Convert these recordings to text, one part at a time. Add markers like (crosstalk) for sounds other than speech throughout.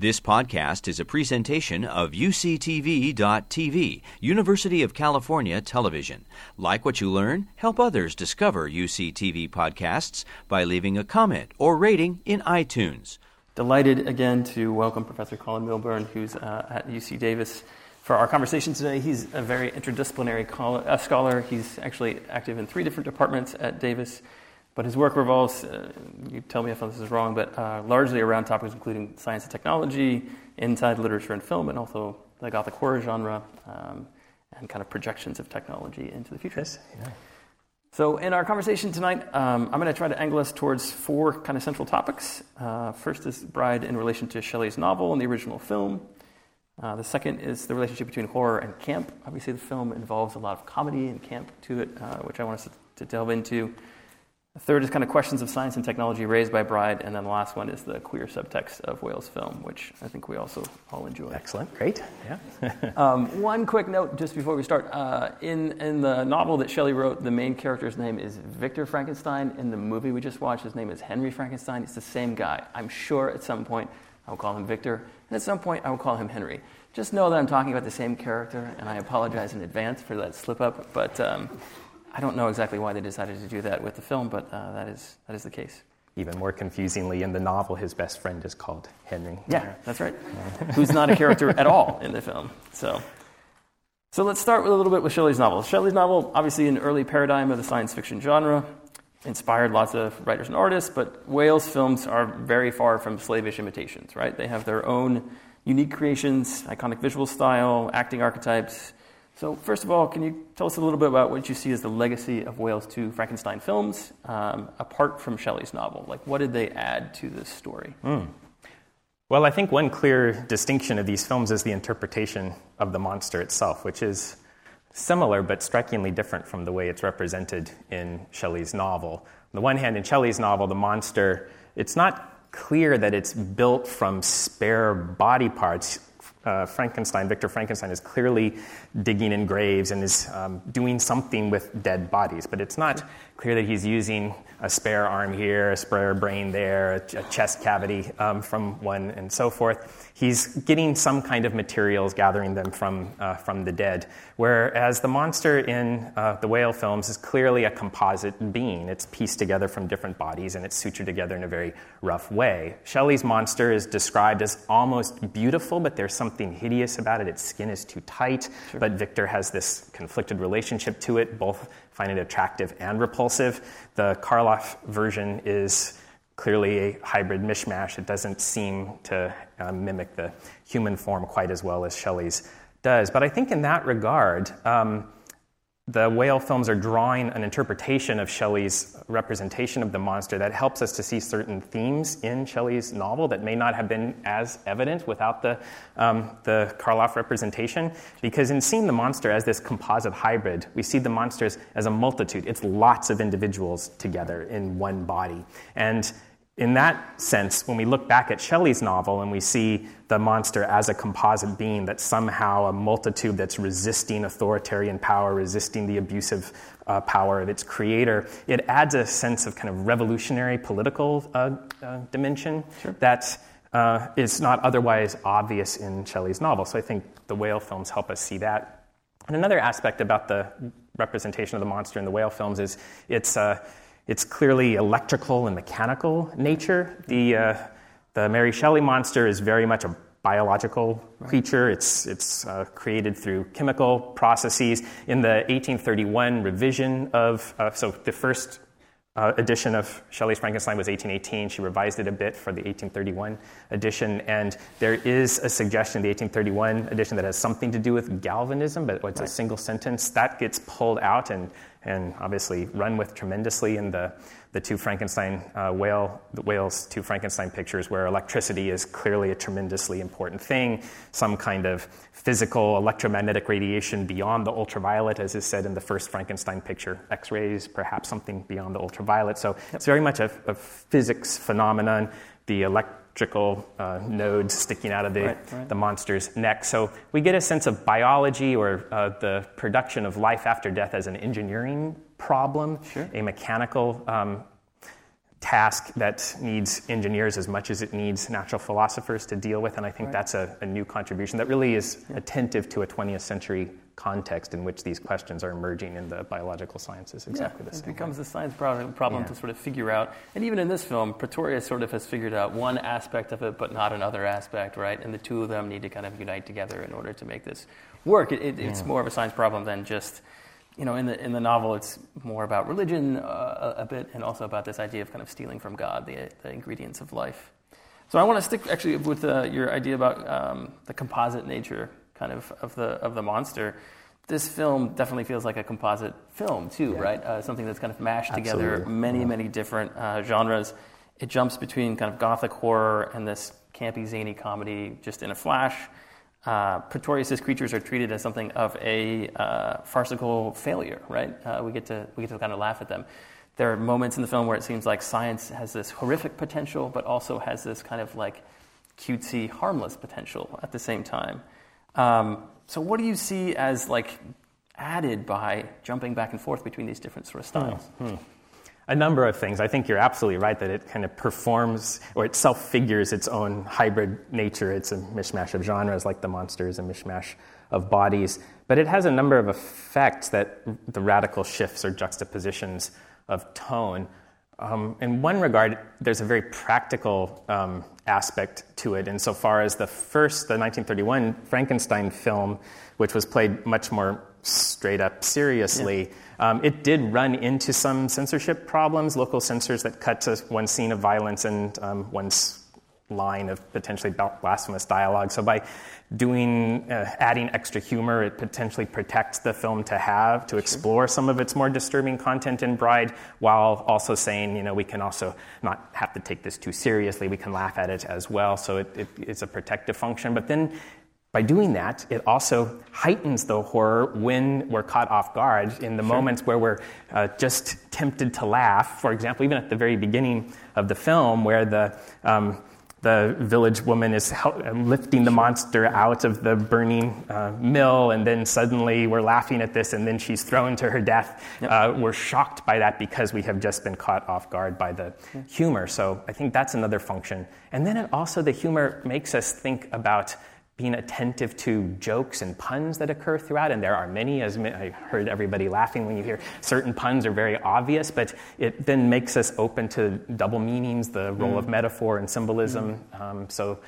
This podcast is a presentation of UCTV.tv, University of California Television. Like what you learn? Help others discover UCTV podcasts by leaving a comment or rating in iTunes. Delighted again to welcome Professor Colin Milburn, who's uh, at UC Davis, for our conversation today. He's a very interdisciplinary uh, scholar. He's actually active in three different departments at Davis. But his work revolves, uh, you tell me if this is wrong, but uh, largely around topics including science and technology, inside literature and film, and also the Gothic horror genre, um, and kind of projections of technology into the future. Yes, yeah. So, in our conversation tonight, um, I'm going to try to angle us towards four kind of central topics. Uh, first is Bride in relation to Shelley's novel and the original film. Uh, the second is the relationship between horror and camp. Obviously, the film involves a lot of comedy and camp to it, uh, which I want us to, to delve into. The third is kind of questions of science and technology raised by Bride, and then the last one is the queer subtext of Whale's film, which I think we also all enjoy. Excellent, great, yeah. (laughs) um, one quick note just before we start: uh, in in the novel that Shelley wrote, the main character's name is Victor Frankenstein. In the movie we just watched, his name is Henry Frankenstein. It's the same guy. I'm sure at some point I will call him Victor, and at some point I will call him Henry. Just know that I'm talking about the same character, and I apologize in advance for that slip up, but. Um, I don't know exactly why they decided to do that with the film, but uh, that, is, that is the case. Even more confusingly, in the novel, his best friend is called Henry. Yeah, that's right. Who's not a character at all in the film. So, so let's start with a little bit with Shelley's novel. Shelley's novel, obviously an early paradigm of the science fiction genre, inspired lots of writers and artists, but Whale's films are very far from slavish imitations, right? They have their own unique creations, iconic visual style, acting archetypes, so, first of all, can you tell us a little bit about what you see as the legacy of Whale's two Frankenstein films, um, apart from Shelley's novel? Like, what did they add to this story? Mm. Well, I think one clear distinction of these films is the interpretation of the monster itself, which is similar but strikingly different from the way it's represented in Shelley's novel. On the one hand, in Shelley's novel, the monster, it's not clear that it's built from spare body parts uh, Frankenstein, Victor Frankenstein, is clearly digging in graves and is um, doing something with dead bodies, but it's not clear that he's using a spare arm here, a spare brain there, a, chest cavity um, from one, and so forth. He's getting some kind of materials, gathering them from, uh, from the dead. Whereas the monster in uh, the whale films is clearly a composite being. It's pieced together from different bodies and it's sutured together in a very rough way. Shelley's monster is described as almost beautiful, but there's something hideous about it. Its skin is too tight, sure. but Victor has this conflicted relationship to it, both find it attractive and repulsive. The Karloff version is clearly a hybrid mishmash. It doesn't seem to uh, mimic the human form quite as well as Shelley's does. But I think in that regard, um, the whale films are drawing an interpretation of Shelley's representation of the monster that helps us to see certain themes in Shelley's novel that may not have been as evident without the, um, the Karloff representation. Because in seeing the monster as this composite hybrid, we see the monsters as a multitude. It's lots of individuals together in one body. And in that sense, when we look back at Shelley's novel and we see the monster as a composite being, that somehow a multitude that's resisting authoritarian power, resisting the abusive uh, power of its creator, it adds a sense of kind of revolutionary political uh, uh, dimension sure. that uh, is not otherwise obvious in Shelley's novel. So I think the whale films help us see that. And another aspect about the representation of the monster in the whale films is it's uh, it's clearly electrical and mechanical nature. The, uh, the Mary Shelley monster is very much a biological right. creature. It's, it's uh, created through chemical processes. In the 1831 revision of, uh, so the first uh, edition of Shelley's Frankenstein was 1818. She revised it a bit for the 1831 edition, and there is a suggestion in the 1831 edition that has something to do with galvanism, but it's right. a single sentence. That gets pulled out and and obviously run with tremendously in the, the two Frankenstein uh, whale, the whale's two Frankenstein pictures, where electricity is clearly a tremendously important thing, some kind of physical electromagnetic radiation beyond the ultraviolet, as is said in the first Frankenstein picture, X rays, perhaps something beyond the ultraviolet. So it's very much a, a physics phenomenon. The elect- electrical uh, nodes sticking out of the, right, right. the monster's neck. So we get a sense of biology or uh, the production of life after death as an engineering problem, sure. a mechanical um, task that needs engineers as much as it needs natural philosophers to deal with. And I think right. that's a, a, new contribution that really is yeah. attentive to a 20th century context in which these questions are emerging in the biological sciences exactly yeah, the same. It becomes way. a science problem, problem yeah. to sort of figure out. And even in this film, Pretorius sort of has figured out one aspect of it, but not another aspect, right? And the two of them need to kind of unite together in order to make this work. It, it, it's more of a science problem than just you know, in the in the novel, it's more about religion uh, a, a, bit, and also about this idea of kind of stealing from God the, the ingredients of life. So I want to stick actually with uh, your idea about um, the composite nature, kind of of the of the monster. This film definitely feels like a composite film too, yeah. right? Uh, something that's kind of mashed Absolutely. together many yeah. many different uh, genres. It jumps between kind of gothic horror and this campy zany comedy just in a flash uh, Pretorius's creatures are treated as something of a uh, farcical failure, right? Uh, we, get to, we get to kind of laugh at them. There are moments in the film where it seems like science has this horrific potential, but also has this kind of like cutesy, harmless potential at the same time. Um, so, what do you see as like added by jumping back and forth between these different sort of styles? Hmm. Hmm a number of things. I think you're absolutely right that it kind of performs or it self figures its own hybrid nature. It's a mishmash of genres, like the monsters, a mishmash of bodies. But it has a number of effects that the radical shifts or juxtapositions of tone. Um, in one regard, there's a very practical um, aspect to it, insofar as the first, the 1931 Frankenstein film, which was played much more straight up seriously. Yeah um, it did run into some censorship problems, local censors that cut to one scene of violence and um, one line of potentially blasphemous dialogue. So by doing uh, adding extra humor, it potentially protects the film to have to explore some of its more disturbing content in Bride, while also saying, you know, we can also not have to take this too seriously. We can laugh at it as well. So it, it, it's a protective function. But then by doing that, it also heightens the horror when we're caught off guard in the sure. moments where we're uh, just tempted to laugh. For example, even at the very beginning of the film, where the um, the village woman is lifting the monster out of the burning uh, mill, and then suddenly we're laughing at this, and then she's thrown to her death. Yep. Uh, we're shocked by that because we have just been caught off guard by the humor. So I think that's another function. And then it also, the humor makes us think about being attentive to jokes and puns that occur throughout, and there are many, as I heard everybody laughing when you hear certain puns are very obvious, but it then makes us open to double meanings, the role mm. of metaphor and symbolism. Mm. Um, so,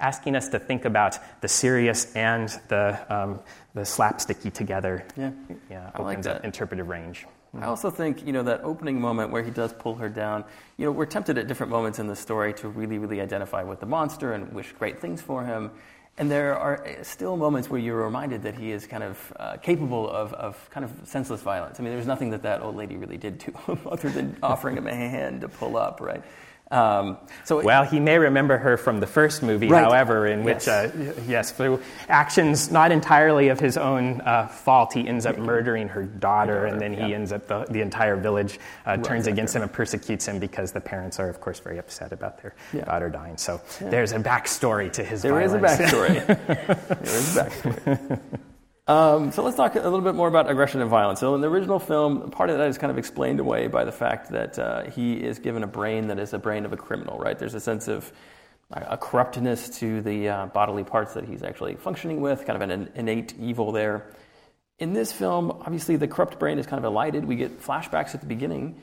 asking us to think about the serious and the, um, the slapsticky together yeah. Yeah, opens like up interpretive range. I also think, you know, that opening moment where he does pull her down, you know, we're tempted at different moments in the story to really, really identify with the monster and wish great things for him. And there are still moments where you're reminded that he is kind of uh, capable of, of kind of senseless violence. I mean, there's nothing that that old lady really did to him (laughs) other than offering him a hand to pull up, right? Um, so well, he may remember her from the first movie, right. however, in which, yes, uh, yes through actions not entirely of his own uh, fault, he ends up murdering her daughter, and then he yeah. ends up the, the entire village uh, right, turns against him and persecutes him because the parents are, of course, very upset about their yeah. daughter dying. So yeah. there's a backstory to his. There violence. is a backstory. (laughs) there is a backstory. Um, so let's talk a little bit more about aggression and violence. So in the original film, part of that is kind of explained away by the fact that uh, he is given a brain that is a brain of a criminal, right? There's a sense of a corruptness to the uh, bodily parts that he's actually functioning with, kind of an innate evil there. In this film, obviously the corrupt brain is kind of elided. We get flashbacks at the beginning.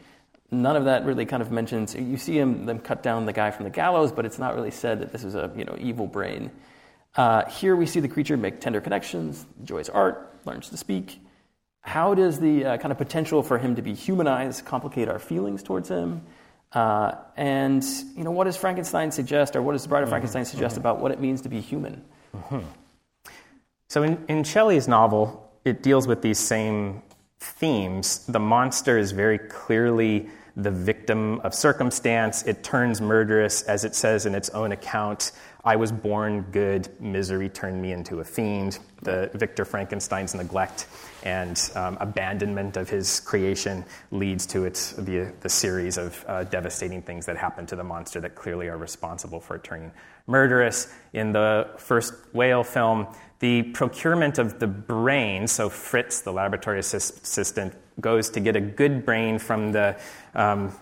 None of that really kind of mentions. You see him them cut down the guy from the gallows, but it's not really said that this is a you know evil brain. Uh, here we see the creature make tender connections, enjoys art, learns to speak. How does the uh, kind of potential for him to be humanized complicate our feelings towards him? Uh, and you know, what does Frankenstein suggest, or what does the Bride of Frankenstein mm-hmm. suggest mm-hmm. about what it means to be human? Mm-hmm. So, in, in Shelley's novel, it deals with these same themes. The monster is very clearly the victim of circumstance. It turns murderous, as it says in its own account. I was born good, misery turned me into a fiend. The Victor Frankenstein's neglect and um, abandonment of his creation leads to its, the, the series of uh, devastating things that happen to the monster that clearly are responsible for turning murderous. In the first whale film, the procurement of the brain, so Fritz, the laboratory assistant, goes to get a good brain from the um,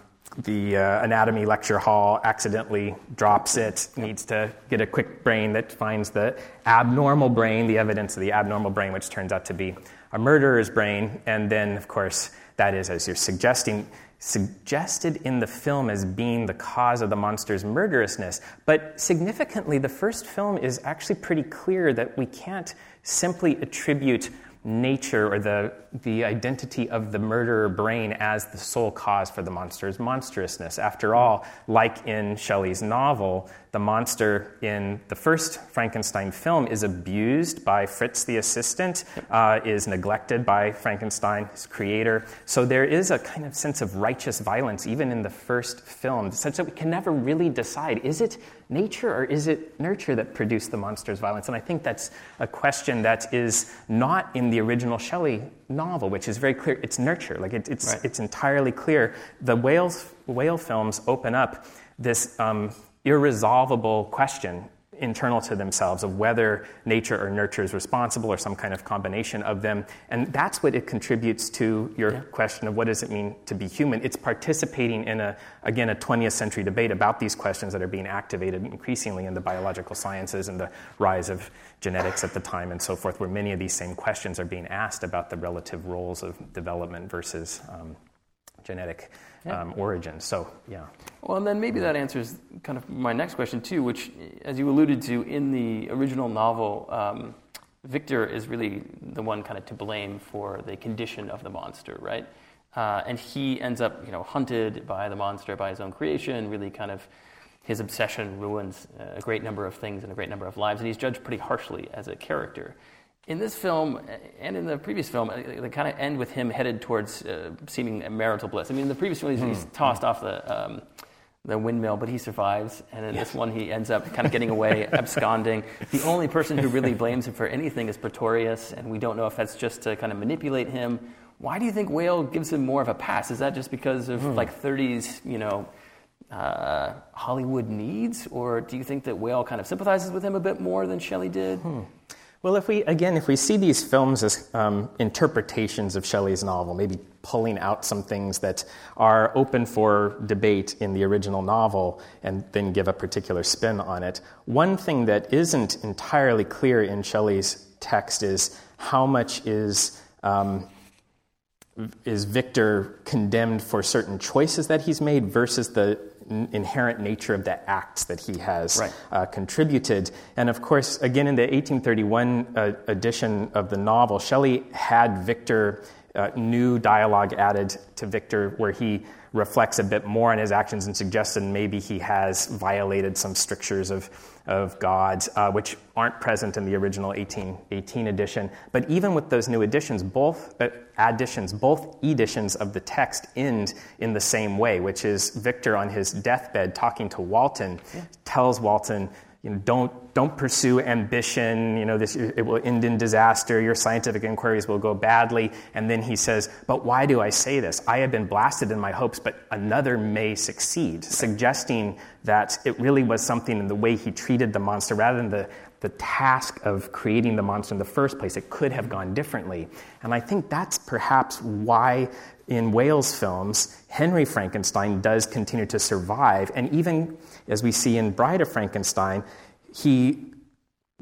the uh, anatomy lecture hall, accidentally drops it, needs to get a quick brain that finds the abnormal brain, the evidence of the abnormal brain, which turns out to be a murderer's brain. And then, of course, that is, as you're suggesting, suggested in the film as being the cause of the monster's murderousness. But significantly, the first film is actually pretty clear that we can't simply attribute nature or the, the identity of the murderer brain as the sole cause for the monster's monstrousness. After all, like in Shelley's novel, the monster in the first Frankenstein film is abused by Fritz the assistant, uh, is neglected by Frankenstein, his creator. So there is a kind of sense of righteous violence even in the first film, such that we can never really decide is it nature or is it nurture that produced the monster's violence? And I think that's a question that is not in the original Shelley novel, which is very clear. It's nurture. Like it, it's, right. it's entirely clear. The whales, whale films open up this um, irresolvable question internal to themselves of whether nature or nurture is responsible or some kind of combination of them. And that's what it contributes to your yeah. question of what does it mean to be human. It's participating in a, again, a 20th century debate about these questions that are being activated increasingly in the biological sciences and the rise of genetics at the time and so forth, where many of these same questions are being asked about the relative roles of development versus um, genetic yeah. um, origin. So, yeah. Well, and then maybe that answers kind of my next question, too, which, as you alluded to in the original novel, um, Victor is really the one kind of to blame for the condition of the monster, right? Uh, and he ends up, you know, hunted by the monster by his own creation. Really, kind of, his obsession ruins a great number of things and a great number of lives, and he's judged pretty harshly as a character in this film and in the previous film, uh, they kind of end with him headed towards uh, seeming marital bliss. I mean, in the previous film, he's, he's hmm. tossed off the, um, the windmill, but he survives. And in yes. this one, he ends up kind of getting away, (laughs) absconding. The only person who really blames him for anything is Pretorius, and we don't know if that's just to kind of manipulate him. Why do you think Whale gives him more of a pass? Is that just because of hmm. like 30s, you know, uh, Hollywood needs, or do you think that Whale kind of sympathizes with him a bit more than Shelley did? Hmm. Well, if we, again, if we see these films as um, interpretations of Shelley's novel, maybe pulling out some things that are open for debate in the original novel and then give a particular spin on it, one thing that isn't entirely clear in Shelley's text is how much is. Um, is Victor condemned for certain choices that he's made versus the inherent nature of the acts that he has right. uh, contributed. And of course, again, in the 1831 uh, edition of the novel, Shelley had Victor, uh, new dialogue added to Victor where he reflects a bit more on his actions and suggests that maybe he has violated some strictures of, of God, uh, which aren't present in the original 1818 edition. But even with those new additions, both uh, additions, both editions of the text end in the same way, which is Victor on his deathbed talking to Walton yeah. tells Walton, you know, don't, don't pursue ambition. You know, this, it will end in disaster. Your scientific inquiries will go badly. And then he says, But why do I say this? I have been blasted in my hopes, but another may succeed, suggesting that it really was something in the way he treated the monster rather than the, the task of creating the monster in the first place. It could have gone differently. And I think that's perhaps why in Whale's films, Henry Frankenstein does continue to survive. And even as we see in Bride of Frankenstein, he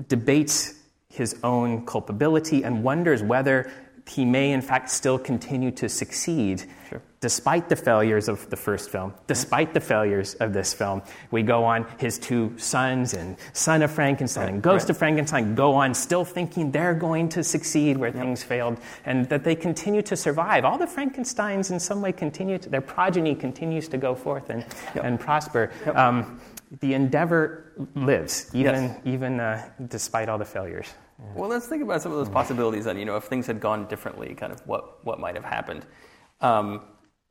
debates his own culpability and wonders whether he may, in fact, still continue to succeed sure. despite the failures of the first film, despite the failures of this film. We go on, his two sons and Son of Frankenstein right. and Ghost right. of Frankenstein go on still thinking they're going to succeed where yep. things failed and that they continue to survive. All the Frankensteins, in some way, continue to, their progeny continues to go forth and, yep. and prosper. Yep. Um, the endeavor lives, even, yes. even uh, despite all the failures. Well, let's think about some of those possibilities then. You know, if things had gone differently, kind of what, what might have happened. Um,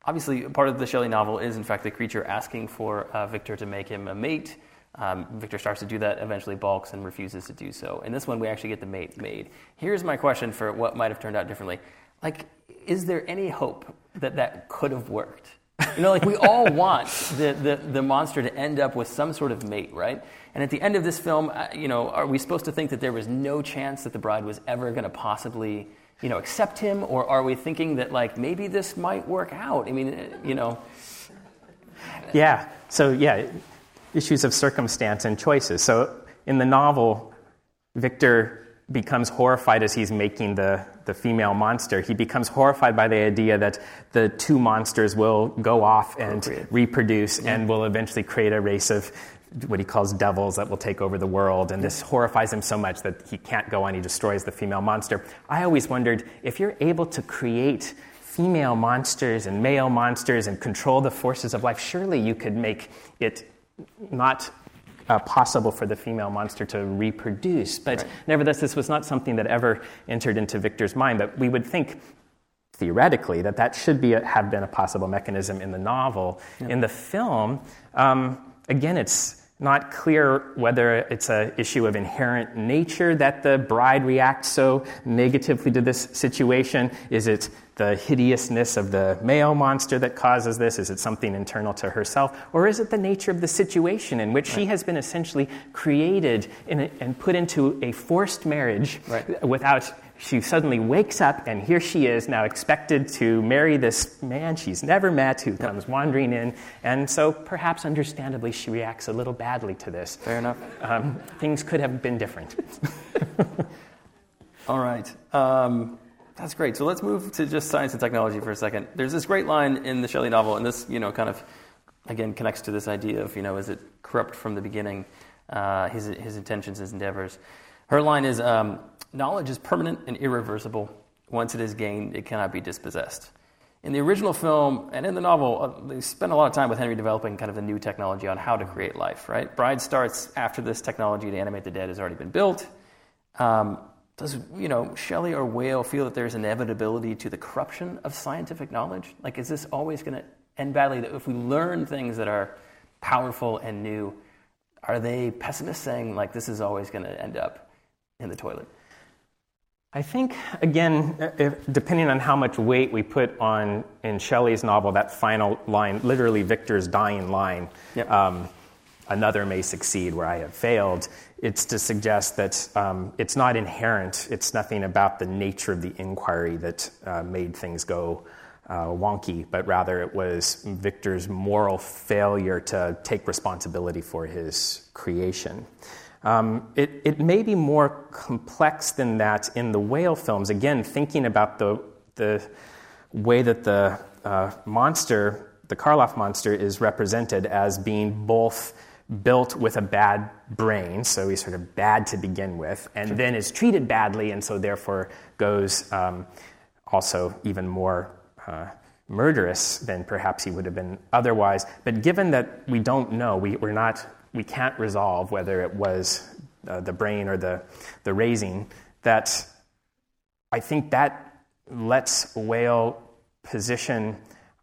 obviously, part of the Shelley novel is, in fact, the creature asking for uh, Victor to make him a mate. Um, Victor starts to do that, eventually balks and refuses to do so. In this one, we actually get the mate made. Here's my question for what might have turned out differently. Like, is there any hope that that could have worked? You know, like we all want the, the, the, monster to end up with some sort of mate, right? And at the end of this film, uh, you know, are we supposed to think that there was no chance that the bride was ever going to possibly, you know, accept him? Or are we thinking that, like, maybe this might work out? I mean, uh, you know. Yeah. So, yeah, issues of circumstance and choices. So, in the novel, Victor becomes horrified as he's making the, the female monster. He becomes horrified by the idea that the two monsters will go off and reproduce yeah. and will eventually create a race of what he calls devils that will take over the world. And this horrifies him so much that he can't go on. He destroys the female monster. I always wondered if you're able to create female monsters and male monsters and control the forces of life, surely you could make it not uh, possible for the female monster to reproduce. But right. nevertheless, this was not something that ever entered into Victor's mind. But we would think, theoretically, that that should be a, have been a possible mechanism in the novel. Yeah. In the film, um, again, it's not clear whether it's an issue of inherent nature that the bride reacts so negatively to this situation. Is it the hideousness of the male monster that causes this? Is it something internal to herself? Or is it the nature of the situation in which right. she has been essentially created a, and put into a forced marriage right. without she suddenly wakes up and here she is now expected to marry this man she's never met who comes wandering in. And so perhaps understandably she reacts a little badly to this. Fair enough. Um, things could have been different. (laughs) All right. Um, that's great. So let's move to just science and technology for a second. There's this great line in the Shelley novel, and this, you know, kind of, again, connects to this idea of, you know, is it corrupt from the beginning, uh, his, his intentions, his endeavors. Her line is, um, knowledge is permanent and irreversible. Once it is gained, it cannot be dispossessed. In the original film and in the novel, uh, they spend a lot of time with Henry developing kind of the new technology on how to create life, right? Bride starts after this technology to animate the dead has already been built. Um, does you know Shelley or Whale feel that there's inevitability to the corruption of scientific knowledge? Like, is this always going to end badly? That if we learn things that are powerful and new, are they pessimists saying like this is always going to end up in the toilet? I think again, if, depending on how much weight we put on in Shelley's novel, that final line, literally Victor's dying line. Yep. Um, another may succeed where I have failed. It's to suggest that um, it's not inherent, it's nothing about the nature of the inquiry that uh, made things go uh, wonky, but rather it was Victor's moral failure to take responsibility for his creation. Um, it, it may be more complex than that in the whale films. Again, thinking about the, the way that the uh, monster, the Karloff monster, is represented as being both built with a bad brain, so he's sort of bad to begin with, and then is treated badly, and so therefore goes um, also even more uh, murderous than perhaps he would have been otherwise. But given that we don't know, we, we're not, we can't resolve whether it was uh, the brain or the, the raising, that I think that lets Whale position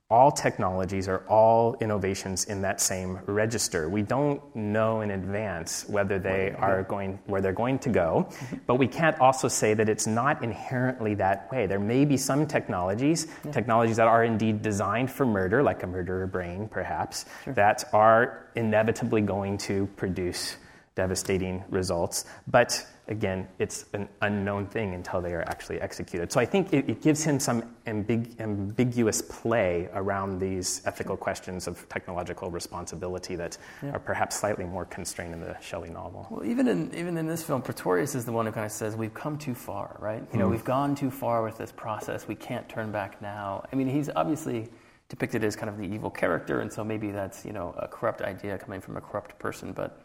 all technologies are all innovations in that same register. We don't know in advance whether they are going where they're going to go, mm-hmm. but we can't also say that it's not inherently that way. There may be some technologies, yeah. technologies that are indeed designed for murder, like a murderer brain, perhaps, sure. that are inevitably going to produce devastating results. But again, it's an unknown thing until they are actually executed. So I think it, it gives him some ambig- ambiguous play around these ethical questions of technological responsibility that yeah. are perhaps slightly more constrained in the Shelley novel. Well, even in, even in this film, Pretorius is the one who kind of says, We've come too far, right? You know, mm. we've gone too far with this process. We can't turn back now. I mean, he's obviously depicted as kind of the evil character, and so maybe that's, you know, a corrupt idea coming from a corrupt person, but.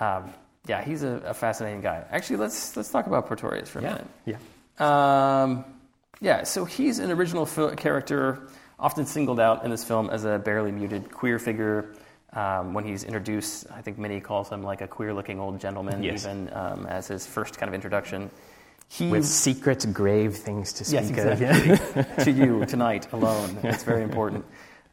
Um, yeah, he's a, a, fascinating guy. Actually, let's let's talk about Pretorius for a yeah. minute. Yeah. Um, yeah. So he's an original character, often singled out in this film as a barely muted queer figure. Um, when he's introduced, I think Minnie calls him like a queer-looking old gentleman, yes. even um, as his first kind of introduction. He, With secret, grave things to speak yes, exactly. of. to you (laughs) tonight alone. That's very important.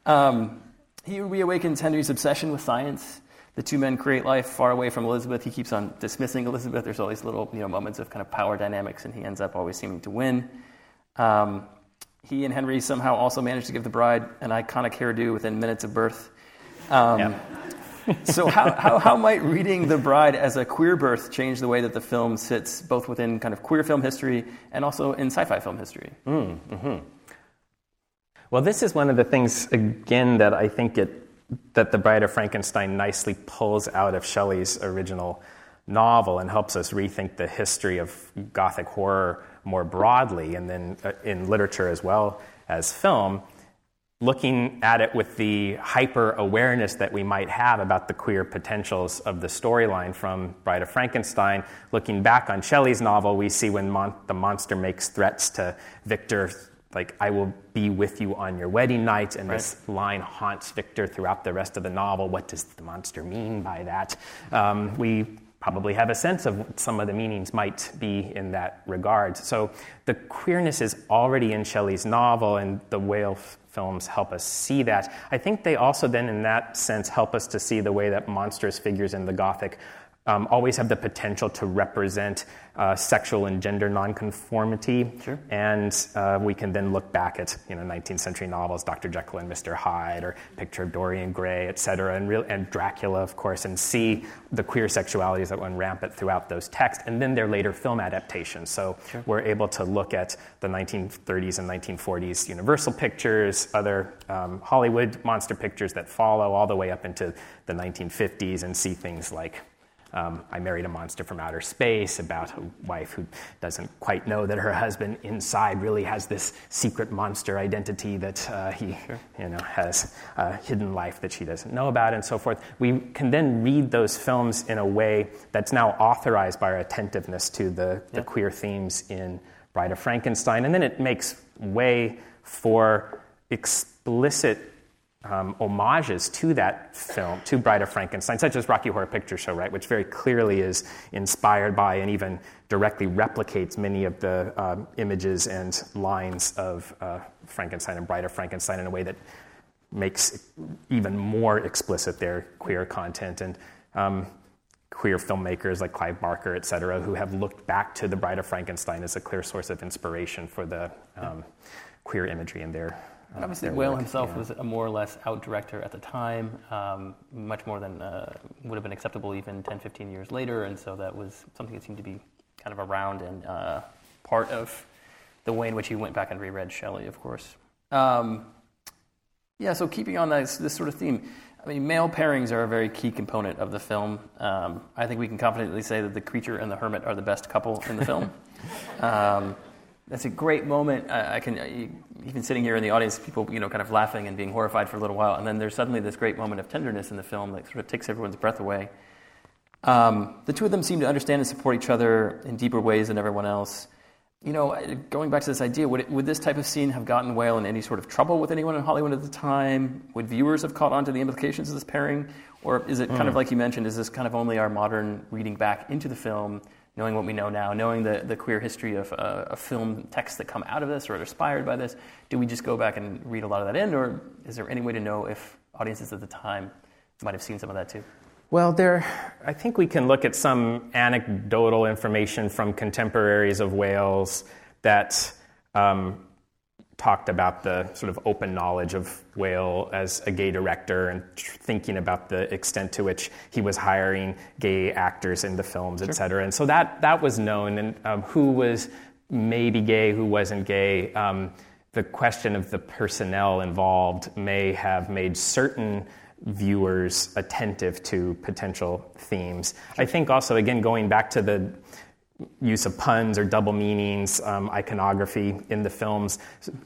Um, he reawakens Henry's obsession with science the two men create life far away from Elizabeth. He keeps on dismissing Elizabeth. There's all these little you know, moments of kind of power dynamics, and he ends up always seeming to win. Um, he and Henry somehow also manage to give the bride an iconic hairdo within minutes of birth. Um, yeah. (laughs) so, how, how, how, might reading The Bride as a queer birth change the way that the film sits both within kind of queer film history and also in sci fi film history? Mm, mm-hmm. Well, this is one of the things, again, that I think it that The Bride of Frankenstein nicely pulls out of Shelley's original novel and helps us rethink the history of Gothic horror more broadly, and then uh, in literature as well as film, looking at it with the hyper awareness that we might have about the queer potentials of the storyline from Bride of Frankenstein. Looking back on Shelley's novel, we see when mon- the monster makes threats to Victor, like, I will be with you on your wedding night, and right. this line haunts Victor throughout the rest of the novel. What does the monster mean by that? Um, we probably have a sense of what some of the meanings might be in that regard. So the queerness is already in Shelley's novel, and the whale f- films help us see that. I think they also, then, in that sense, help us to see the way that monstrous figures in the Gothic um, always have the potential to represent uh, sexual and gender nonconformity. Sure. And uh, we can then look back at you know 19th century novels, Dr. Jekyll and Mr. Hyde, or Picture of Dorian Gray, et cetera, and, real, and Dracula, of course, and see the queer sexualities that run rampant throughout those texts, and then their later film adaptations. So sure. we're able to look at the 1930s and 1940s Universal pictures, other um, Hollywood monster pictures that follow all the way up into the 1950s, and see things like um, I married a monster from outer space about a wife who doesn't quite know that her husband inside really has this secret monster identity that uh, he sure. you know, has a hidden life that she doesn't know about, and so forth. We can then read those films in a way that's now authorized by our attentiveness to the, yeah. the queer themes in Bride of Frankenstein, and then it makes way for explicit um, homages to that film, to Bride of Frankenstein, such as Rocky Horror Picture Show, right, which very clearly is inspired by and even directly replicates many of the um, images and lines of uh, Frankenstein and Bride of Frankenstein in a way that makes even more explicit their queer content. And um, queer filmmakers like Clive Barker, et cetera, who have looked back to The Bride of Frankenstein as a clear source of inspiration for the um, queer imagery in their and obviously, Whale himself yeah. was a more or less out director at the time, um, much more than uh, would have been acceptable even 10, 15 years later. And so that was something that seemed to be kind of around and uh, part of the way in which he went back and reread Shelley, of course. Um, yeah, so keeping on this, this sort of theme, I mean, male pairings are a very key component of the film. Um, I think we can confidently say that the creature and the hermit are the best couple in the film. (laughs) that's a great moment. I, I can even sitting here in the audience, people you know kind of laughing and being horrified for a little while, and then there's suddenly this great moment of tenderness in the film that sort of takes everyone's breath away. Um, the two of them seem to understand and support each other in deeper ways than everyone else. You know, going back to this idea, would, it, would this type of scene have gotten Whale in any sort of trouble with anyone in Hollywood at the time? Would viewers have caught on to the implications of this pairing? Or is it kind mm. of hmm. like you mentioned, is this kind of only our modern reading back into the film knowing what we know now, knowing the, the queer history of, uh, film texts that come out of this or are inspired by this, do we just go back and read a lot of that in, or is there any way to know if audiences at the time might have seen some of that too? Well, there, I think we can look at some anecdotal information from contemporaries of Whale's that um, talked about the sort of open knowledge of Whale as a gay director and thinking about the extent to which he was hiring gay actors in the films, sure. et cetera. And so that, that was known, and um, who was maybe gay, who wasn't gay. Um, the question of the personnel involved may have made certain viewers attentive to potential themes. Sure. I think also, again, going back to the use of puns or double meanings, um, iconography in the films,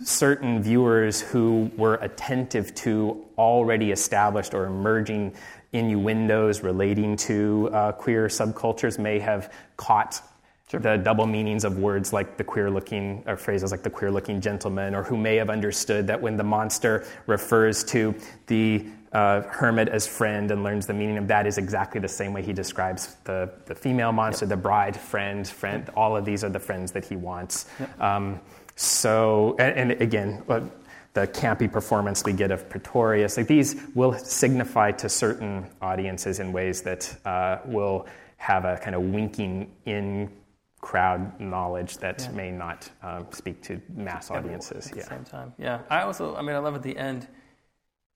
certain viewers who were attentive to already established or emerging innuendos relating to uh, queer subcultures may have caught Sure. the double meanings of words like the queer looking, or phrases like the queer looking gentleman, or who may have understood that when the monster refers to the uh, hermit as friend and learns the meaning of that is exactly the same way he describes the, the female monster, yep. the bride, friend, friend. All of these are the friends that he wants. Yep. Um, so, and, and again, the campy performance we get of Pretorius, like these will signify to certain audiences in ways that uh, will have a kind of winking in crowd knowledge that yeah. may not um, speak to mass audiences. At the yeah. same time, yeah. I also, I mean, I love at the end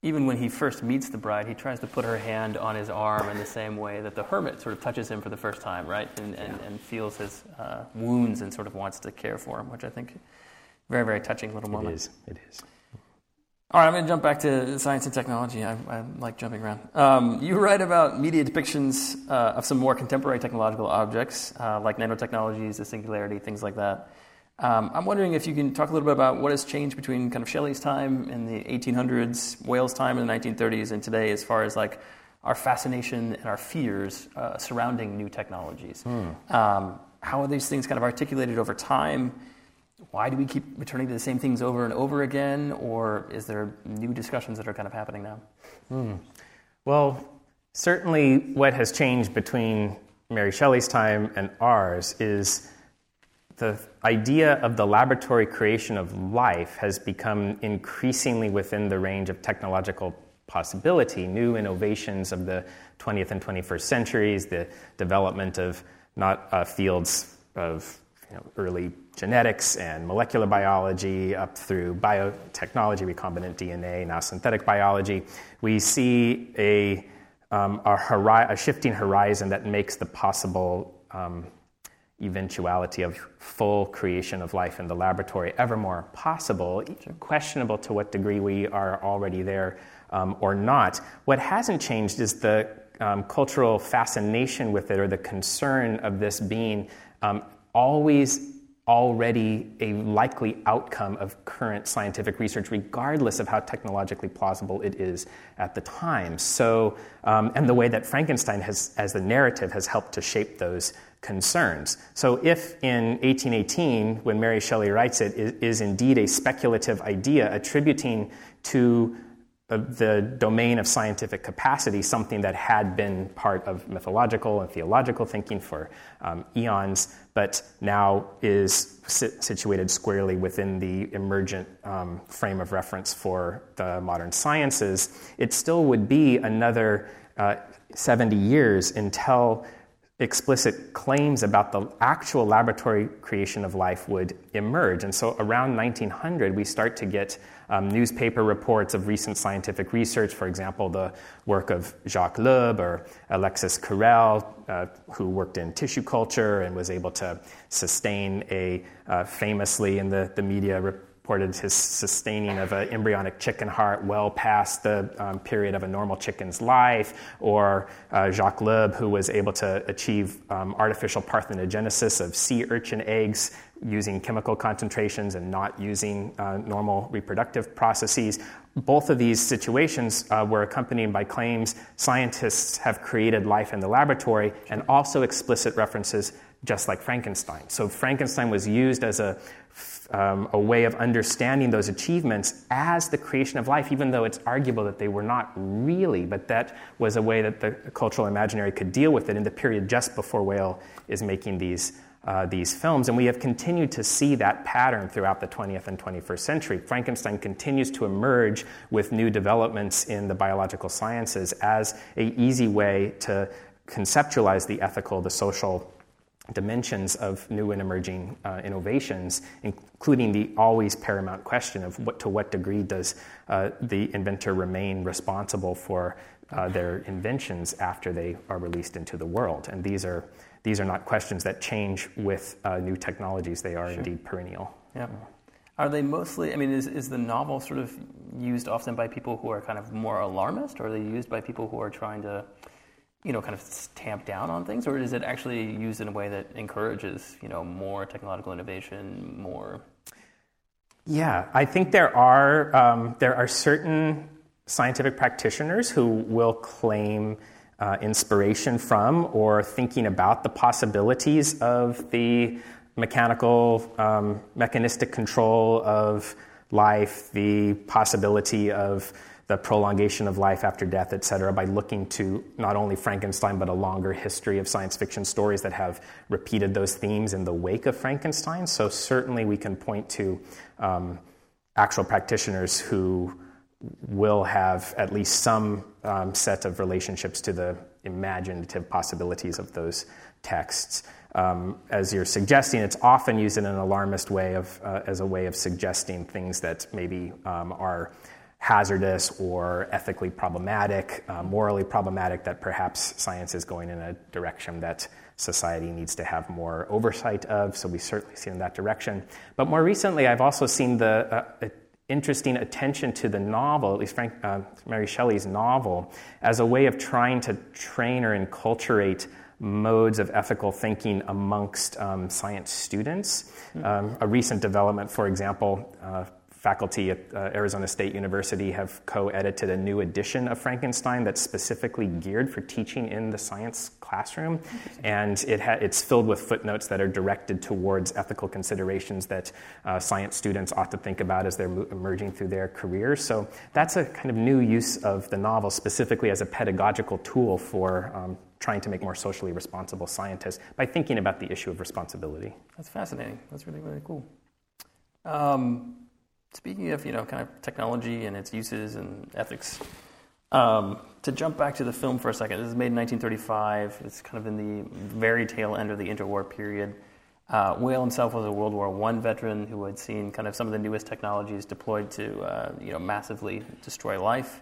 even when he first meets the bride, he tries to put her hand on his arm in the same way that the hermit sort of touches him for the first time, right? And, and, and feels his uh, wounds and sort of wants to care for him, which I think very, very touching little moment. It is. It is. All right, I'm going to jump back to science and technology. I, I like jumping around. Um, you write about media depictions uh, of some more contemporary technological objects, uh, like nanotechnologies, the singularity, things like that. Um, I'm wondering if you can talk a little bit about what has changed between kind of Shelley's time in the 1800s, Whale's time in the 1930s, and today, as far as like our fascination and our fears uh, surrounding new technologies. Hmm. Um, how are these things kind of articulated over time? why do we keep returning to the same things over and over again, or is there new discussions that are kind of happening now? Hmm. Well, certainly what has changed between Mary Shelley's time and ours is the idea of the laboratory creation of life has become increasingly within the range of technological possibility. New innovations of the 20th and 21st centuries, the development of not uh, fields of you know, early genetics and molecular biology up through biotechnology, recombinant DNA, now synthetic biology, we see a, um, a, hori- a shifting horizon that makes the possible um, eventuality of full creation of life in the laboratory ever more possible, questionable to what degree we are already there um, or not. What hasn't changed is the um, cultural fascination with it or the concern of this being um, always already a likely outcome of current scientific research, regardless of how technologically plausible it is at the time. So, um, and the way that Frankenstein has, as the narrative, has helped to shape those concerns. So, if in 1818, when Mary Shelley writes it, is, indeed a speculative idea attributing to the domain of scientific capacity, something that had been part of mythological and theological thinking for um, eons, but now is situated squarely within the emergent um, frame of reference for the modern sciences, it still would be another uh, 70 years until explicit claims about the actual laboratory creation of life would emerge. And so around 1900, we start to get um, newspaper reports of recent scientific research, for example, the work of Jacques Loeb or Alexis Carrel, uh, who worked in tissue culture and was able to sustain a uh, famously in the, the media reported his sustaining of an embryonic chicken heart well past the um, period of a normal chicken's life, or uh, Jacques Loeb, who was able to achieve um, artificial parthenogenesis of sea urchin eggs using chemical concentrations and not using uh, normal reproductive processes. Both of these situations uh, were accompanied by claims scientists have created life in the laboratory and also explicit references just like Frankenstein. So Frankenstein was used as a um, a way of understanding those achievements as the creation of life, even though it's arguable that they were not really, but that was a way that the cultural imaginary could deal with it in the period just before Whale is making these. Uh, these films, and we have continued to see that pattern throughout the 20th and 21st century. Frankenstein continues to emerge with new developments in the biological sciences as a easy way to conceptualize the ethical, the social, dimensions of new and emerging uh, innovations, including the always paramount question of what, to what degree does uh, the inventor remain responsible for uh, their inventions after they are released into the world. And these are, these are not questions that change with uh, new technologies, they are sure. indeed perennial. Yeah. Are they mostly, I mean, is, is the novel sort of used often by people who are kind of more alarmist, or are they used by people who are trying to you know, kind of tamp down on things, or is it actually used in a way that encourages, you know, more technological innovation, more? Yeah, I think there are um, there are certain scientific practitioners who will claim uh, inspiration from or thinking about the possibilities of the mechanical, um, mechanistic control of life, the possibility of the prolongation of life after death, et cetera, by looking to not only Frankenstein, but a longer history of science fiction stories that have repeated those themes in the wake of Frankenstein. So, certainly, we can point to um, actual practitioners who will have at least some um, set of relationships to the imaginative possibilities of those texts. Um, as you're suggesting, it's often used in an alarmist way of, uh, as a way of suggesting things that maybe um, are hazardous or ethically problematic, uh, morally problematic, that perhaps science is going in a direction that society needs to have more oversight of. So we certainly see in that direction. But more recently, I've also seen the uh, interesting attention to the novel, at least Frank, uh, Mary Shelley's novel, as a way of trying to train or enculturate modes of ethical thinking amongst um, science students. Mm-hmm. Um, a recent development, for example, uh, faculty at uh, Arizona State University have co edited a new edition of Frankenstein that's specifically geared for teaching in the science classroom. And it ha- it's filled with footnotes that are directed towards ethical considerations that uh, science students ought to think about as they're mo- emerging through their careers. So that's a kind of new use of the novel specifically as a pedagogical tool for. Um, trying to make more socially responsible scientists by thinking about the issue of responsibility. That's fascinating. That's really, really cool. Um, Speaking of, you know, kind of technology and its uses and ethics, um, to jump back to the film for a second, this is made in 1935. It's kind of in the very tail end of the interwar period. Uh, Whale himself was a World War I veteran who had seen kind of some of the newest technologies deployed to, uh, you know, massively destroy life.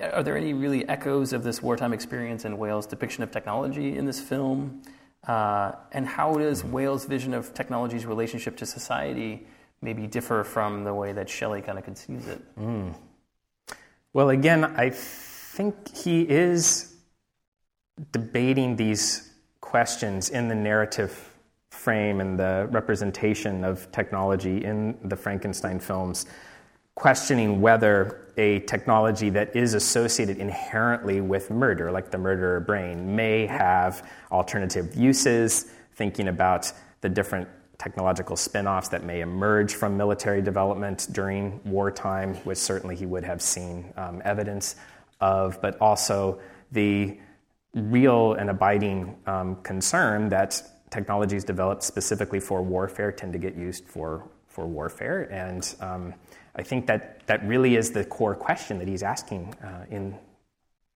Are there any really echoes of this wartime experience in Whale's depiction of technology in this film? Uh, and how does Whale's vision of technology's relationship to society maybe differ from the way that Shelley kind of conceives it? Mm. Well, again, I think he is debating these questions in the narrative frame and the representation of technology in the Frankenstein films, questioning whether a technology that is associated inherently with murder, like the murderer brain, may have alternative uses, thinking about the different technological spin offs that may emerge from military development during wartime, which certainly he would have seen um, evidence of, but also the real and abiding um, concern that technologies developed specifically for warfare tend to get used for, for warfare. And um, I think that that really is the core question that he's asking uh, in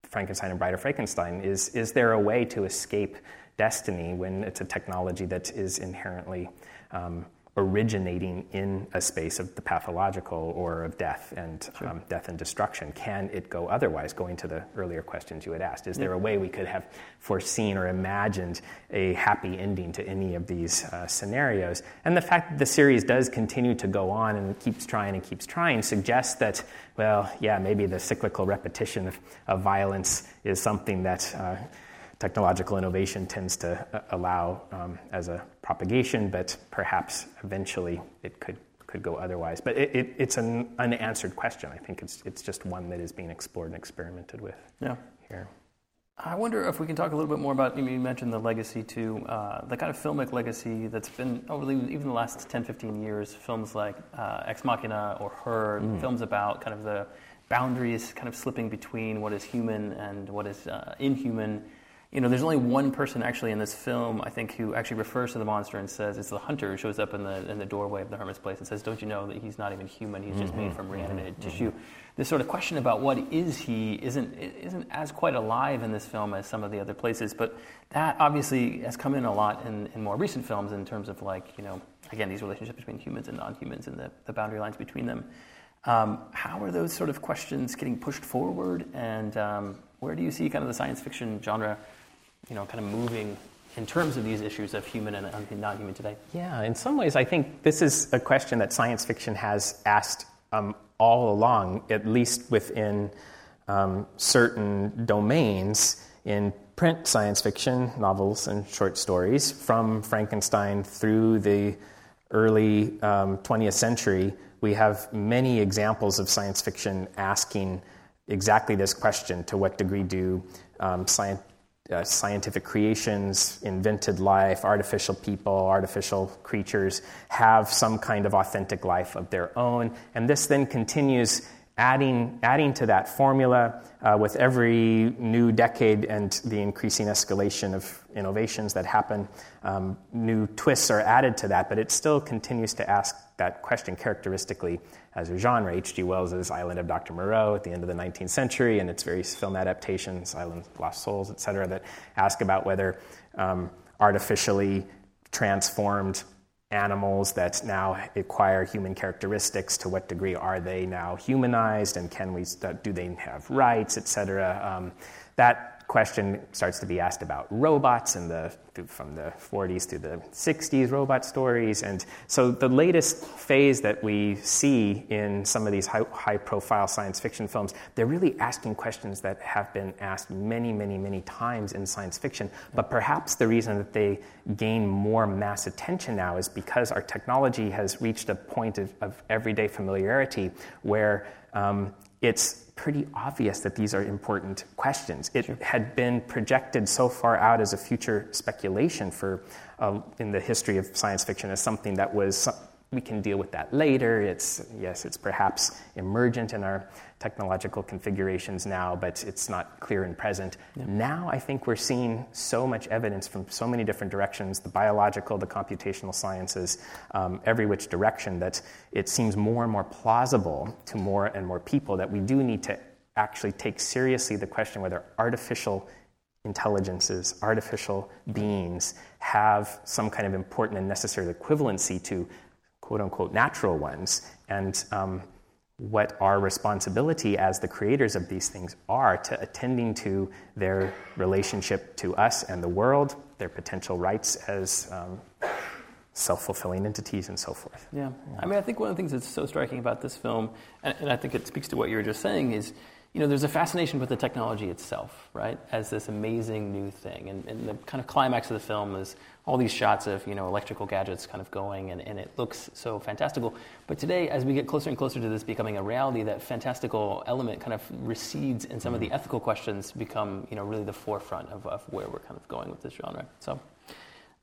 Frankenstein and Bride Frankenstein is, is there a way to escape destiny when it's a technology that is inherently um, originating in a space of the pathological or of death and sure. um, death and destruction. Can it go otherwise? Going to the earlier questions you had asked, is there a way we could have foreseen or imagined a happy ending to any of these uh, scenarios? And the fact that the series does continue to go on and keeps trying and keeps trying suggests that, well, yeah, maybe the cyclical repetition of, of violence is something that. Uh, technological innovation tends to uh, allow um, as a propagation, but perhaps eventually it could, could go otherwise. But it, it, it's an unanswered question. I think it's, it's just one that is being explored and experimented with yeah. here. I wonder if we can talk a little bit more about, you mentioned the legacy too, uh, the kind of filmic legacy that's been over the, even the last 10, 15 years, films like uh, Ex Machina or Her, mm. films about kind of the boundaries kind of slipping between what is human and what is uh, inhuman you know, there's only one person actually in this film, I think, who actually refers to the monster and says it's the hunter who shows up in the in the doorway of the hermit's place and says, "Don't you know that he's not even human? He's just mm-hmm. made from reanimated mm-hmm. tissue." This sort of question about what is he isn't isn't as quite alive in this film as some of the other places, but that obviously has come in a lot in, in more recent films in terms of like you know again these relationships between humans and non-humans and the, the boundary lines between them. Um, how are those sort of questions getting pushed forward, and um, where do you see kind of the science fiction genre? You know, kind of moving in terms of these issues of human and non-human today? Yeah, in some ways, I think this is a question that science fiction has asked um, all along, at least within um, certain domains in print science fiction, novels and short stories, from Frankenstein through the early um, 20th century. We have many examples of science fiction asking exactly this question: To what degree do um, science uh, scientific creations, invented life, artificial people, artificial creatures have some kind of authentic life of their own. And this then continues adding, adding to that formula uh, with every new decade and the increasing escalation of innovations that happen. Um, new twists are added to that, but it still continues to ask that question characteristically as a genre. H.G. Wells' Island of Dr. Moreau at the end of the 19th century and its various film adaptations, Island of Lost Souls, et cetera, that ask about whether um, artificially transformed animals that now acquire human characteristics to what degree are they now humanized and can we do they have rights et cetera? Um, that question starts to be asked about robots and the from the 40s to the 60s robot stories. And so the latest phase that we see in some of these high, high profile science fiction films, they're really asking questions that have been asked many, many, many times in science fiction. But perhaps the reason that they gain more mass attention now is because our technology has reached a point of, of everyday familiarity where um, it's pretty obvious that these are important questions. It sure. had been projected so far out as a future speculation for uh, in the history of science fiction as something that was we can deal with that later. It's yes, it's perhaps emergent in our technological configurations now, but it's not clear and present. Now I think we're seeing so much evidence from so many different directions the biological, the computational sciences, um, every which direction that it seems more and more plausible to more and more people that we do need to actually take seriously the question whether artificial intelligences, artificial beings, have some kind of important and necessary equivalency to quote unquote natural ones. And um, what our responsibility as the creators of these things are to attending to their relationship to us and the world, their potential rights as um, self fulfilling entities, and so forth. Yeah. yeah. I mean, I think one of the things that's so striking about this film, and, and I think it speaks to what you were just saying, is you know, there's a fascination with the technology itself, right, as this amazing new thing. And, and, the kind of climax of the film is all these shots of, you know, electrical gadgets kind of going, and, and it looks so fantastical. But today, as we get closer and closer to this becoming a reality, that fantastical element kind of recedes, and some of the mm-hmm. ethical questions become, you know, really the forefront of, of where we're kind of going with this genre. So,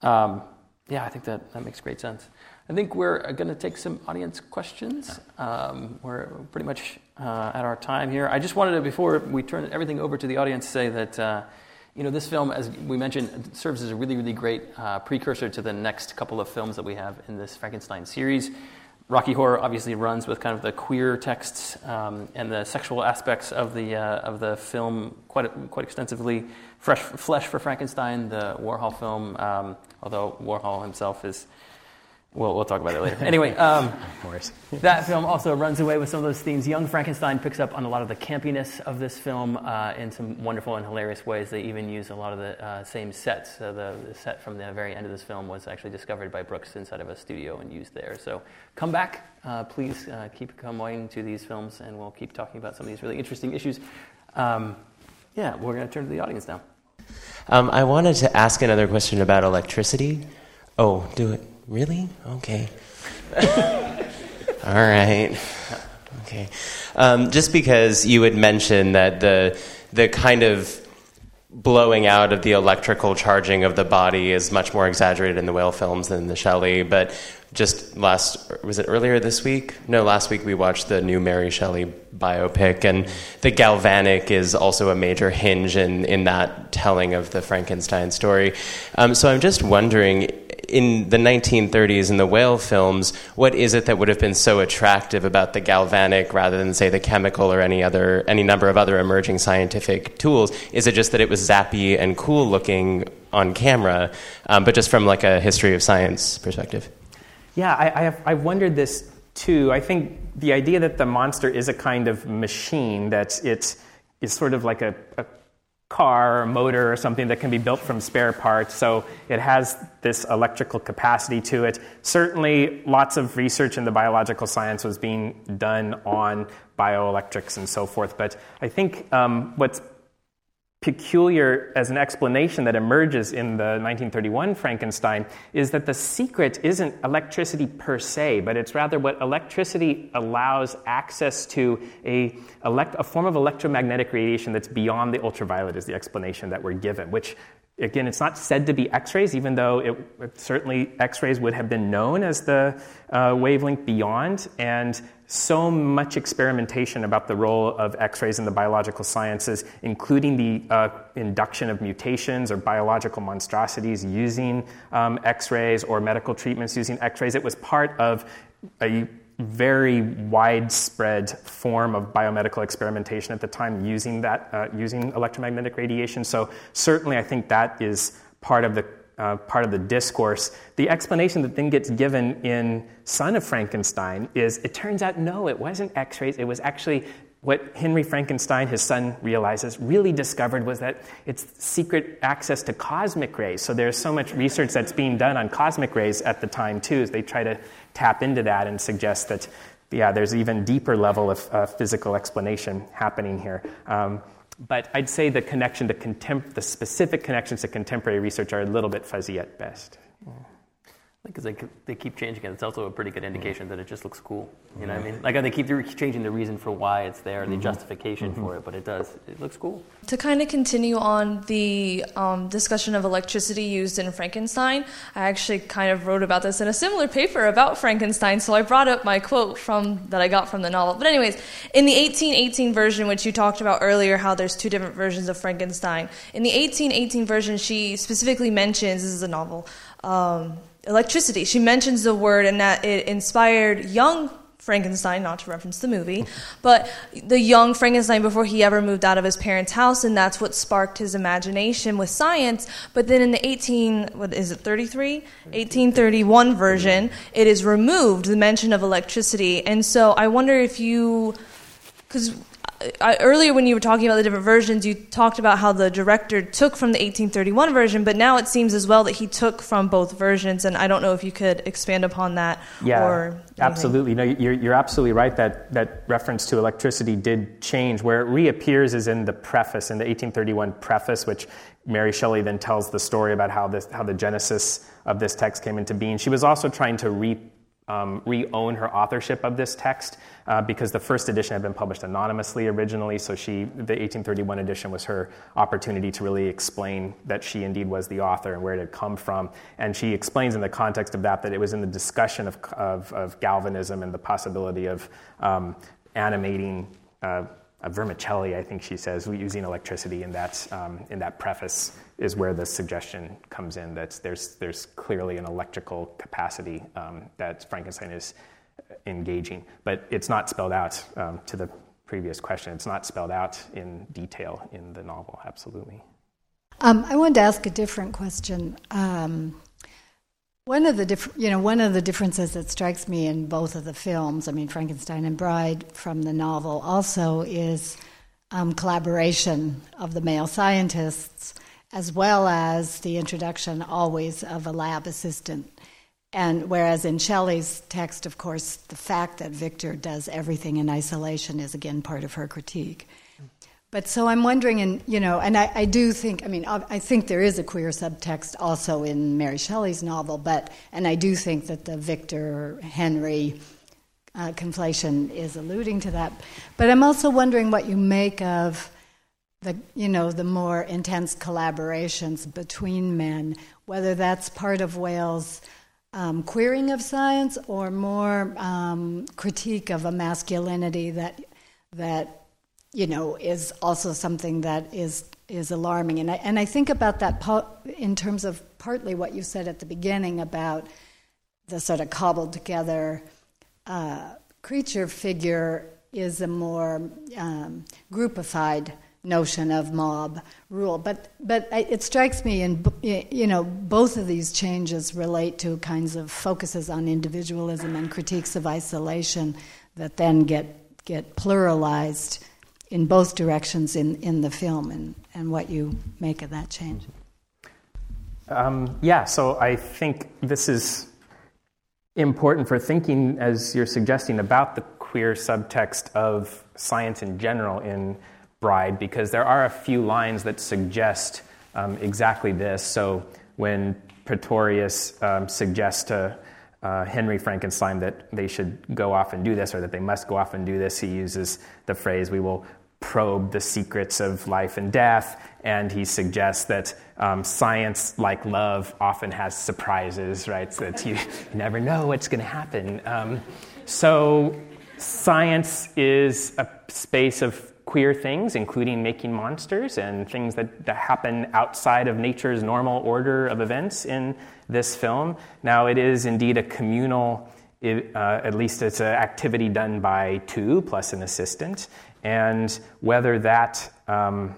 um, yeah, I think that, that makes great sense. I think we're going to take some audience questions. Um, we're pretty much uh, at our time here. I just wanted to, before we turn everything over to the audience, say that uh, you know this film, as we mentioned, serves as a really, really great uh, precursor to the next couple of films that we have in this Frankenstein series. Rocky Horror obviously runs with kind of the queer texts um, and the sexual aspects of the uh, of the film quite quite extensively. Fresh Flesh for Frankenstein, the Warhol film, um, although Warhol himself is We'll, we'll talk about it later. Anyway, (laughs) um, that film also runs away with some of those themes. Young Frankenstein picks up on a lot of the campiness of this film uh, in some wonderful and hilarious ways. They even use a lot of the uh, same sets. Uh, the, the, set from the very end of this film was actually discovered by Brooks inside of a studio and used there. So come back. Uh, please uh, keep coming to these films, and we'll keep talking about some of these really interesting issues. Um, yeah, we're going to turn to the audience now. Um, I wanted to ask another question about electricity. Oh, do it. Really? Okay. (laughs) All right. Okay. Um, just because you had mentioned that the the kind of blowing out of the electrical charging of the body is much more exaggerated in the Whale films than the Shelley, but just last was it earlier this week? No, last week we watched the new Mary Shelley biopic, and the galvanic is also a major hinge in in that telling of the Frankenstein story. Um, so I'm just wondering in the 1930s in the Whale films, what is it that would have been so attractive about the galvanic rather than, say, the chemical or any other any number of other emerging scientific tools? Is it just that it was zappy and cool looking on camera, um, but just from like a history of science perspective? Yeah, I, I have, I've wondered this too. I think the idea that the monster is a kind of machine, that it is sort of like a, a car or motor or something that can be built from spare parts. So it has this electrical capacity to it. Certainly, lots of research in the biological science was being done on bioelectrics and so forth. But I think um, what's peculiar as an explanation that emerges in the 1931 Frankenstein is that the secret isn't electricity per se, but it's rather what electricity allows access to a, elect, a form of electromagnetic radiation that's beyond the ultraviolet, is the explanation that we're given, which Again, it's not said to be X rays, even though it, certainly X rays would have been known as the uh, wavelength beyond. And so much experimentation about the role of X rays in the biological sciences, including the uh, induction of mutations or biological monstrosities using um, X rays or medical treatments using X rays. It was part of a very widespread form of biomedical experimentation at the time using that uh, using electromagnetic radiation. So certainly, I think that is part of the uh, part of the discourse. The explanation that then gets given in Son of Frankenstein is it turns out no, it wasn't X-rays. It was actually what Henry Frankenstein, his son, realizes, really discovered was that it's secret access to cosmic rays. So there's so much research that's being done on cosmic rays at the time, too, as they try to tap into that and suggest that, yeah, there's even deeper level of uh, physical explanation happening here. Um, but I'd say the connection to contem- the specific connections to contemporary research are a little bit fuzzy at best. Because they, they keep changing it. It's also a pretty good indication that it just looks cool. You know what I mean? Like they keep changing the reason for why it's there, the mm-hmm. justification mm-hmm. for it, but it does. It looks cool. To kind of continue on the um, discussion of electricity used in Frankenstein, I actually kind of wrote about this in a similar paper about Frankenstein, so I brought up my quote from that I got from the novel. But anyways, in the 1818 version, which you talked about earlier, how there's two different versions of Frankenstein. In the 1818 version, she specifically mentions this is a novel. Um, electricity. She mentions the word and that it inspired young Frankenstein, not to reference the movie, but the young Frankenstein before he ever moved out of his parents' house, and that's what sparked his imagination with science. But then in the 18, what is it, 33? 1831 version, mm-hmm. it is removed, the mention of electricity. And so I wonder if you, because I, earlier when you were talking about the different versions, you talked about how the director took from the 1831 version, but now it seems as well that he took from both versions, and I don't know if you could expand upon that. Yeah, absolutely. No, you're, you're absolutely right that that reference to electricity did change. Where it reappears is in the preface, in the 1831 preface, which Mary Shelley then tells the story about how this, how the genesis of this text came into being. She was also trying to re um, re-own her authorship of this text uh, because the first edition had been published anonymously originally. So she, the 1831 edition, was her opportunity to really explain that she indeed was the author and where it had come from. And she explains in the context of that that it was in the discussion of, of, of galvanism and the possibility of um, animating. Uh, vermicelli, I think she says, using electricity in that, um, in that preface is where the suggestion comes in that there's, there's clearly an electrical capacity um, that Frankenstein is engaging. But it's not spelled out um, to the previous question. It's not spelled out in detail in the novel, absolutely. Um, I wanted to ask a different question. One of the diff- you know one of the differences that strikes me in both of the films, I mean Frankenstein and Bride from the novel, also is um, collaboration of the male scientists, as well as the introduction always of a lab assistant. And whereas in Shelley's text, of course, the fact that Victor does everything in isolation is again part of her critique. But so I'm wondering, and you know, and I, I, do think, I mean, I think there is a queer subtext also in Mary Shelley's novel, but and I do think that the Victor Henry uh, conflation is alluding to that. But I'm also wondering what you make of the, you know, the more intense collaborations between men, whether that's part of Whale's um, queering of science or more um, critique of a masculinity that that you know, is also something that is is alarming. And I, and I think about that po- in terms of partly what you said at the beginning about the sort of cobbled together uh, creature figure is a more um, groupified notion of mob rule. But but it strikes me, and you know, both of these changes relate to kinds of focuses on individualism and critiques of isolation that then get get pluralized in both directions in, in the film and, and what you make of that change. Um, yeah, so I think this is important for thinking, as you're suggesting, about the queer subtext of science in general in Bride, because there are a few lines that suggest um, exactly this. So when Pretorius um, suggests to uh, Henry Frankenstein that they should go off and do this, or that they must go off and do this, he uses the phrase, We will probe the secrets of life and death, and he suggests that um, science, like love, often has surprises, right? So that you, (laughs) never know what's going to happen. Um, so, science is a space of queer things, including making monsters and things that, that happen outside of nature's normal order of events in this film. Now, it is indeed a communal. It, uh, at least it's an activity done by two plus an assistant and whether that um,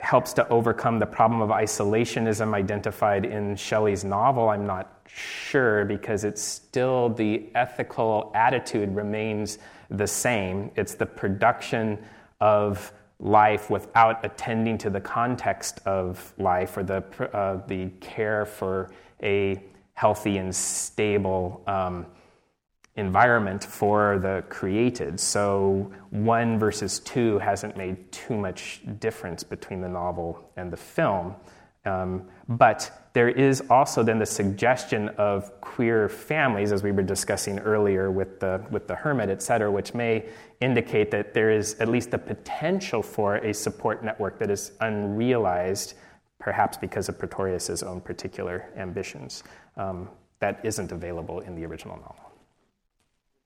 helps to overcome the problem of isolationism identified in Shelley's novel, I'm not sure because it's still the ethical attitude remains the same. It's the production of life without attending to the context of life or the, uh, the care for a healthy and stable um, environment for the created. So one versus two hasn't made too much difference between the novel and the film. Um, but there is also then the suggestion of queer families, as we were discussing earlier with the, with the hermit, et cetera, which may indicate that there is at least the potential for a support network that is unrealized, perhaps because of Pretorius's own particular ambitions, um, that isn't available in the original novel.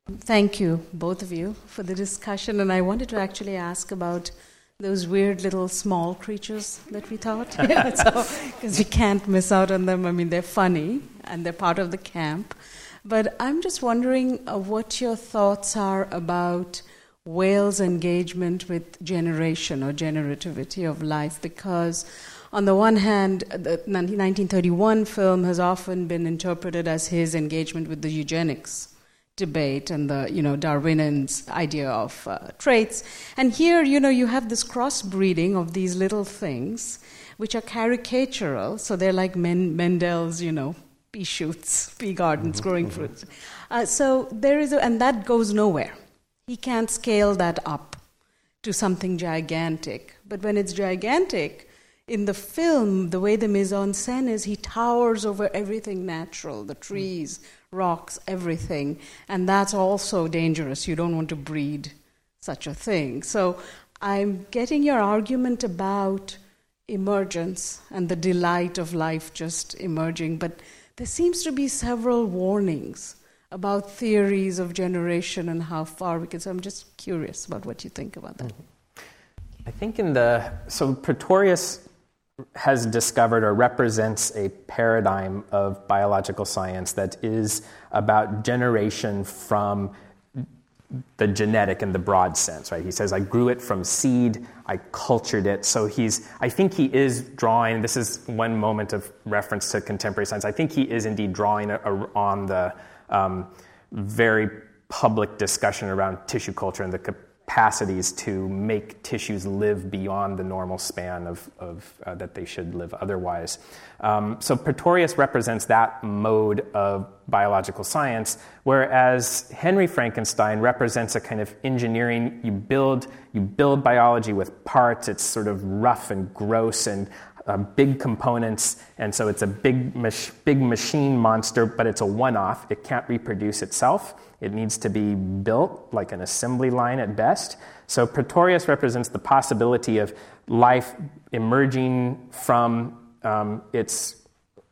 Thank you, both of you, for the discussion. And I wanted to actually ask about those weird little small creatures that we taught. Because (laughs) so, we can't miss out on them. I mean, they're funny and they're part of the camp. But I'm just wondering uh, what your thoughts are about Whale's engagement with generation or generativity of life. Because, on the one hand, the 1931 film has often been interpreted as his engagement with the eugenics debate and the you know Darwinian's idea of uh, traits. And here, you know, you have this crossbreeding of these little things, which are caricatural. So they're like Men- Mendel's, you know, pea shoots, pea gardens mm-hmm. growing mm-hmm. fruits. Uh, so there is, a, and that goes nowhere. He can't scale that up to something gigantic. But when it's gigantic, in the film, the way the mise en scène is, he towers over everything natural the trees, rocks, everything. And that's also dangerous. You don't want to breed such a thing. So I'm getting your argument about emergence and the delight of life just emerging, but there seems to be several warnings about theories of generation and how far we can. So I'm just curious about what you think about that. Mm-hmm. I think in the so Pretorius has discovered or represents a paradigm of biological science that is about generation from the genetic in the broad sense, right? He says, I grew it from seed, I cultured it. So he's, I think he is drawing, this is one moment of reference to contemporary science. I think he is indeed drawing a, a, on the um, very public discussion around tissue culture and the capacities to make tissues live beyond the normal span of, of uh, that they should live otherwise. Um, so Pretorius represents that mode of biological science, whereas Henry Frankenstein represents a kind of engineering. You build you build biology with parts. It's sort of rough and gross and uh, big components, and so it's a big, mach- big machine monster, but it's a one off. It can't reproduce itself. It needs to be built like an assembly line at best. So Pretorius represents the possibility of life emerging from um, its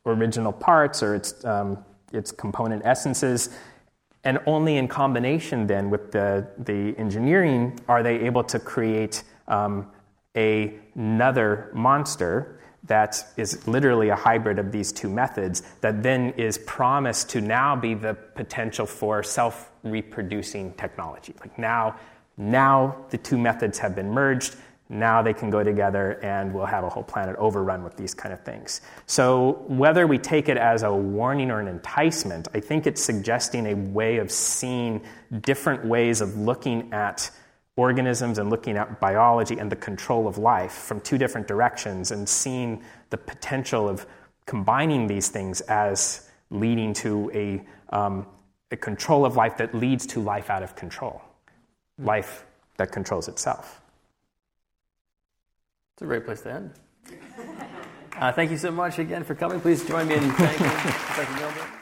original parts or its, um, its component essences. And only in combination then with the, the engineering are they able to create um, a, another monster that is literally a hybrid of these two methods that then is promised to now be the potential for self reproducing technology. Like now, now the two methods have been merged. Now they can go together and we'll have a whole planet overrun with these kind of things. So, whether we take it as a warning or an enticement, I think it's suggesting a way of seeing different ways of looking at organisms and looking at biology and the control of life from two different directions and seeing the potential of combining these things as leading to a, um, a control of life that leads to life out of control, life that controls itself. It's a great place to end. (laughs) Uh, thank you so much again for coming. Please join me in thanking Professor Milburn.